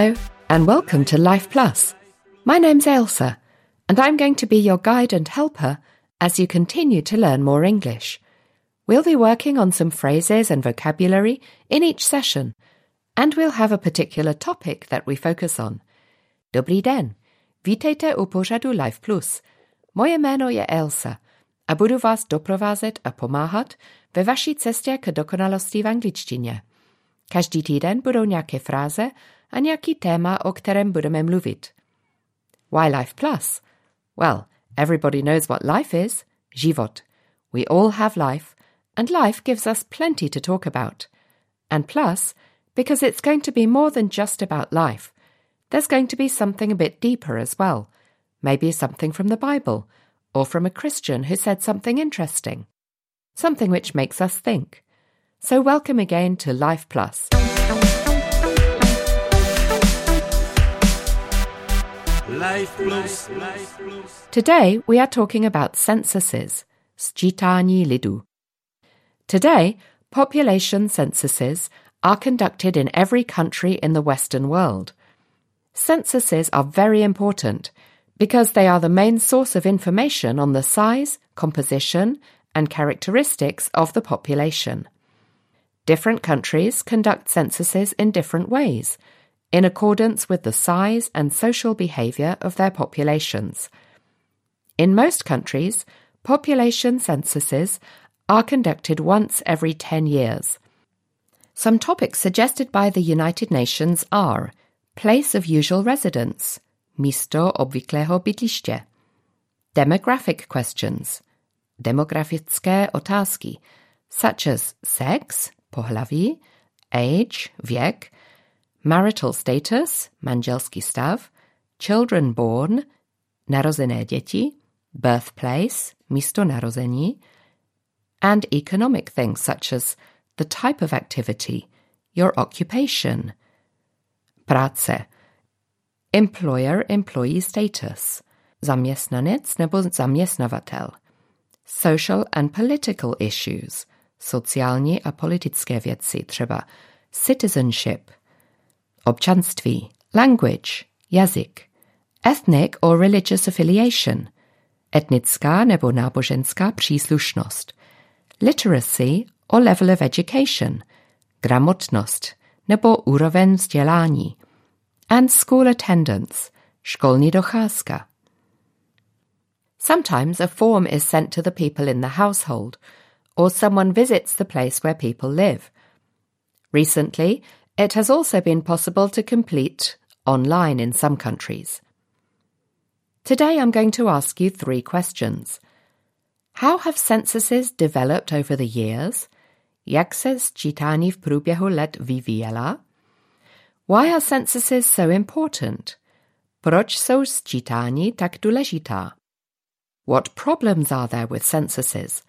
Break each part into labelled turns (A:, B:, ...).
A: Hello, and welcome to Life Plus. My name's Ailsa, and I'm going to be your guide and helper as you continue to learn more English. We'll be working on some phrases and vocabulary in each session, and we'll have a particular topic that we focus on. Dobrý den, vítejte u pořadu Life Plus. Moje jméno je Ailsa a budu vás doprovázet a pomáhat ve vaší cestě k dokonalosti v angličtině. Každý týden budou nějaké fráze a nějaký téma, o kterém budeme mluvit. Why Life Plus? Well, everybody knows what life is. Život. We all have life, and life gives us plenty to talk about. And plus, because it's going to be more than just about life, there's going to be something a bit deeper as well. Maybe something from the Bible, or from a Christian who said something interesting. Something which makes us think. So welcome again to Life Plus.
B: Life.
A: Today we are talking about censuses, sčítání lidu. Today, population censuses are conducted in every country in the Western world. Censuses are very important because they are the main source of information on the size, composition, and characteristics of the population. Different countries conduct censuses in different ways, in accordance with the size and social behavior of their populations. In most countries, population censuses are conducted once every 10 years. Some topics suggested by the United Nations are place of usual residence, místo obvyklého bydliště, demographic questions, demografické otázky, such as sex, pohlaví, age, věk, marital status, manželský stav, children born, narozené děti, birthplace, místo narození, and economic things such as the type of activity, your occupation, práce, employer-employee status, zaměstnanec nebo zaměstnavatel, social and political issues, sociální a politické věci, třeba citizenship, občanství, language, jazyk, ethnic or religious affiliation, etnická nebo náboženská příslušnost, literacy or level of education, gramotnost nebo úroveň vzdělání, and school attendance, školní docházka. Sometimes a form is sent to the people in the household, or someone visits the place where people live. Recently, it has also been possible to complete online in some countries. Today I'm going to ask you three questions. How have censuses developed over the years? Jak se sčítání v průběhu let vyvíjela? Why are censuses so important? Proč jsou sčítání tak důležitá? What problems are there with censuses?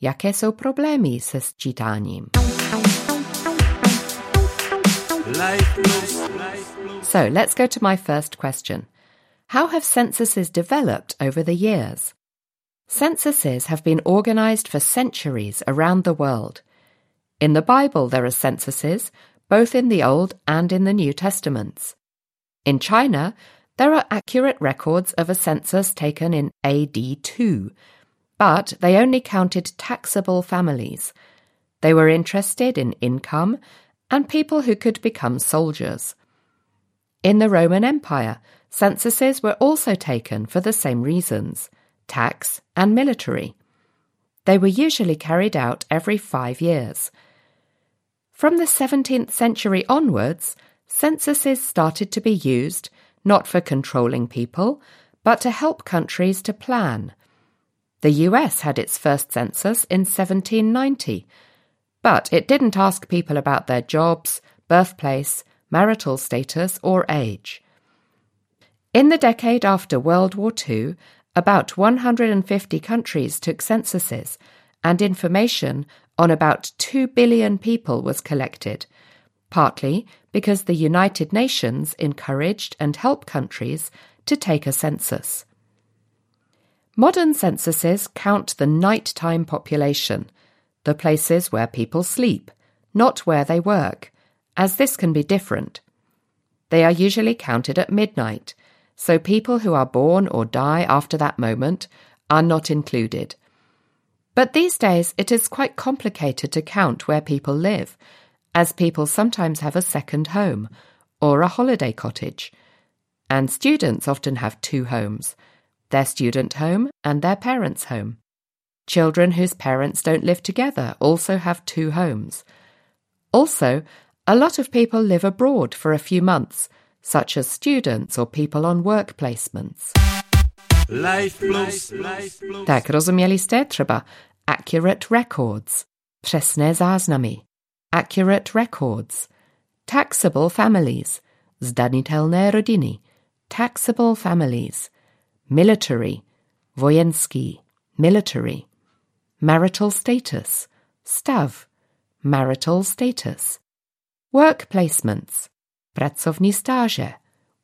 A: Jaké jsou problémy se sčítáním? So let's go to my first question. How have censuses developed over the years? Censuses have been organized for centuries around the world. In the Bible, there are censuses, both in the Old and in the New Testaments. In China, there are accurate records of a census taken in AD 2, but they only counted taxable families. They were interested in income and people who could become soldiers. In the Roman Empire, censuses were also taken for the same reasons tax and military. They were usually carried out every five years. From the 17th century onwards, censuses started to be used not for controlling people, but to help countries to plan. The US had its first census in 1790, but it didn't ask people about their jobs, birthplace, marital status, or age. In the decade after World War II, about 150 countries took censuses, and information on about 2 billion people was collected, partly because the United Nations encouraged and helped countries to take a census. Modern censuses count the nighttime population, the places where people sleep, not where they work, as this can be different. They are usually counted at midnight, so people who are born or die after that moment are not included. But these days it is quite complicated to count where people live, as people sometimes have a second home or a holiday cottage. And students often have two homes their student home and their parents' home. Children whose parents don't live together also have two homes. Also, a lot of people live abroad for a few months, such as students or people on work placements.
B: Life plus. Life plus.
A: Tak, rozumieliście? Trzeba accurate records, přesné záznamy, accurate records, taxable families, zdanitelné rodiny, taxable families, military, vojenský, military, marital status, stav, marital status, work placements, pracovní stáže,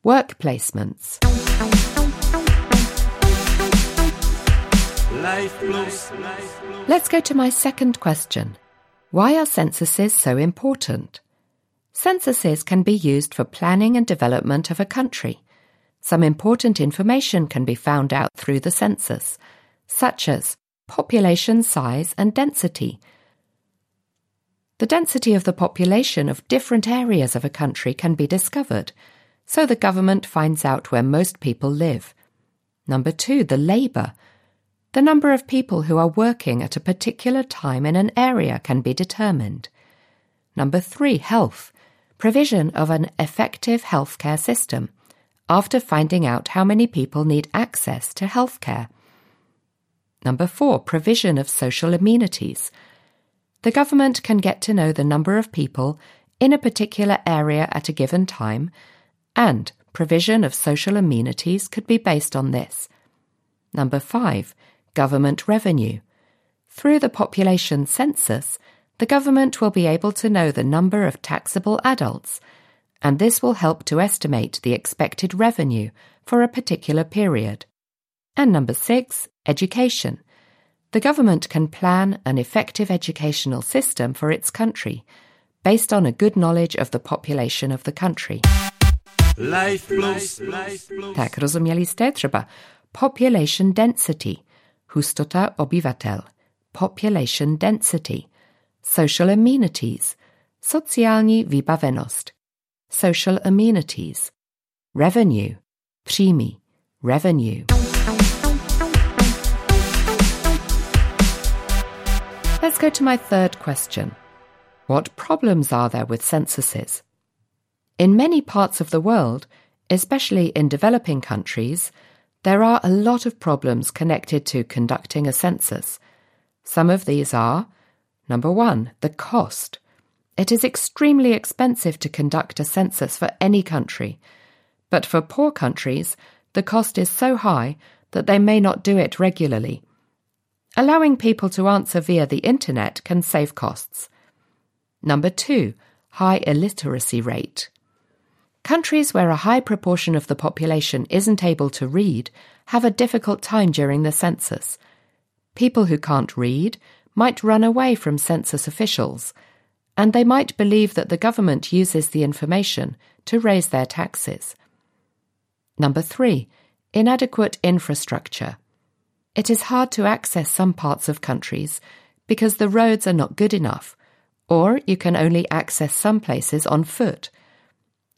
A: work placements. Let's go to my second question. Why are censuses so important? Censuses can be used for planning and development of a country. Some important information can be found out through the census, such as population size and density. The density of the population of different areas of a country can be discovered, so the government finds out where most people live. Number two, the labour. The number of people who are working at a particular time in an area can be determined. Number three, health. Provision of an effective healthcare system after finding out how many people need access to healthcare. Number four, provision of social amenities. The government can get to know the number of people in a particular area at a given time, and provision of social amenities could be based on this. Number five, government revenue. Through the population census, the government will be able to know the number of taxable adults, and this will help to estimate the expected revenue for a particular period. And number six, education. The government can plan an effective educational system for its country based on a good knowledge of the population of the country.
B: Life plus. Life plus.
A: Tak, rozumieliście? Trzeba population density, hustota obywatel, population density, social amenities, socjalni wybawenost, social amenities, revenue, příjmy, revenue. Let's go to my third question. What problems are there with censuses? In many parts of the world, especially in developing countries, there are a lot of problems connected to conducting a census. Some of these are number one, the cost. It is extremely expensive to conduct a census for any country, but for poor countries, the cost is so high that they may not do it regularly. Allowing people to answer via the internet can save costs. Number two, high illiteracy rate. Countries where a high proportion of the population isn't able to read have a difficult time during the census. People who can't read might run away from census officials, and they might believe that the government uses the information to raise their taxes. Number three, inadequate infrastructure. It is hard to access some parts of countries because the roads are not good enough, or you can only access some places on foot.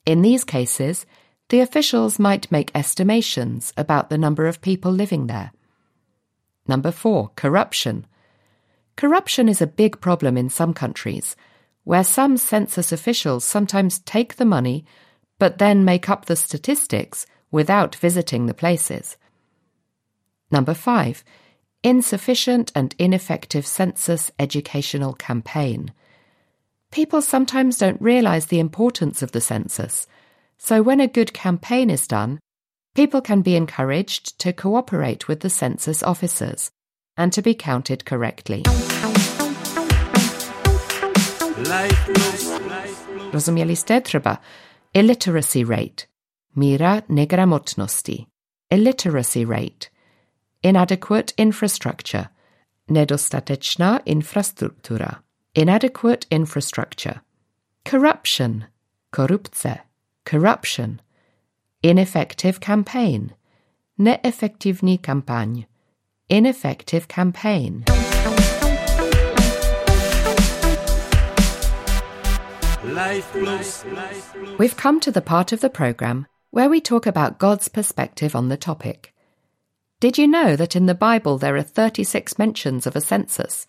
A: In these cases, the officials might make estimations about the number of people living there. Number four, corruption. Corruption is a big problem in some countries, where some census officials sometimes take the money but then make up the statistics without visiting the places. Number five, insufficient and ineffective census educational campaign. People sometimes don't realize the importance of the census, so when a good campaign is done, people can be encouraged to cooperate with the census officers and to be counted correctly.
B: Life plus. Life plus.
A: Rozumieliście? Trzeba. Illiteracy rate. Mira negramotnosti. Illiteracy rate. Inadequate infrastructure. Nedostateczna infrastruktura. Inadequate infrastructure. Corruption. Korupce. corruption, ineffective campaign, neefektywní kampaň, ineffective campaign. We've come to the part of the program where we talk about God's perspective on the topic. Did you know that in the Bible there are 36 mentions of a census?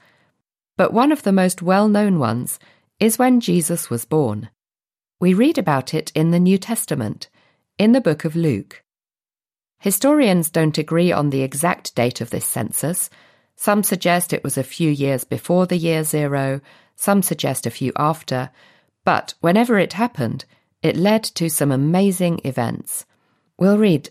A: But one of the most well known ones is when Jesus was born. We read about it in the New Testament, in the book of Luke. Historians don't agree on the exact date of this census. Some suggest it was a few years before the year zero, some suggest a few after, but whenever it happened, it led to some amazing events. We'll read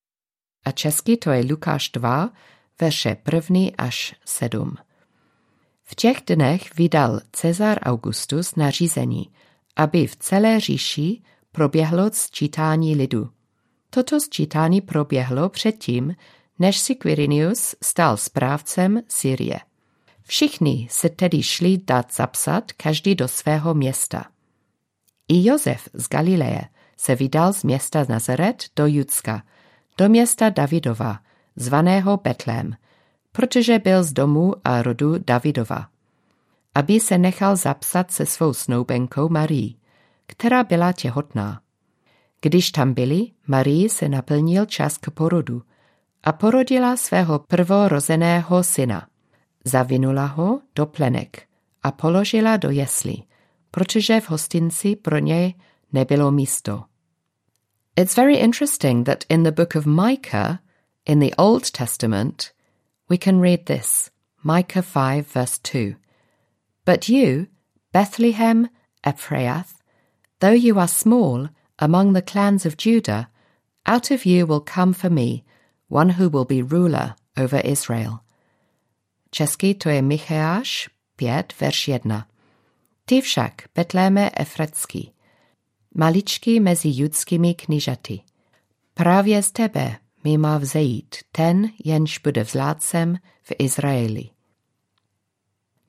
A: A česky to je Lukáš 2, verše 1 až 7. V těch dnech vydal Cezar Augustus nařízení, aby v celé říši proběhlo sčítání lidu. Toto sčítání proběhlo předtím, než si Quirinius stal správcem Syrie. Všichni se tedy šli dát zapsat každý do svého města. I Josef z Galileje se vydal z města Nazaret do Judska, do města Davidova, zvaného Betlém, protože byl z domu a rodu Davidova. Aby se nechal zapsat se svou snoubenkou Marí, která byla těhotná. Když tam byli, Marii se naplnil čas k porodu a porodila svého prvorozeného syna. Zavinula ho do plenek a položila do jeslí, protože v hostinci pro něj nebylo místo. It's very interesting that in the book of Micah, in the Old Testament, we can read this Micah 5, verse 2. But you, Bethlehem Ephrath, though you are small among the clans of Judah, out of you will come for me one who will be ruler over Israel. Česky to je Micheáš 5, verš 1. Ty však, Betléme Efretský, maličký mezi judskými knížaty. Právě z tebe mi má vzejít ten, jenž bude vzládcem v Izraeli.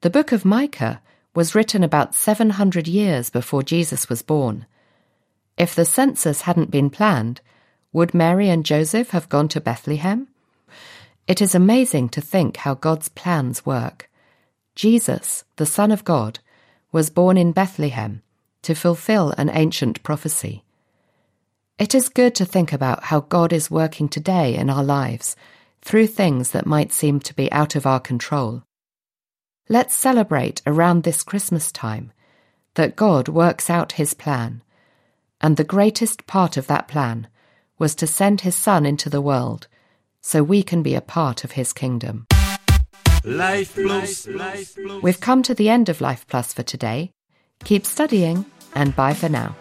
A: The book of Micah was written about 700 years before Jesus was born. If the census hadn't been planned, would Mary and Joseph have gone to Bethlehem? It is amazing to think how God's plans work. Jesus, the Son of God, was born in Bethlehem to fulfill an ancient prophecy. It is good to think about how God is working today in our lives through things that might seem to be out of our control. Let's celebrate around this Christmas time that God works out his plan, and the greatest part of that plan was to send his Son into the world so we can be a part of his kingdom.
B: Life Plus. Life Plus.
A: We've come to the end of Life Plus for today. Keep studying, and bye for now.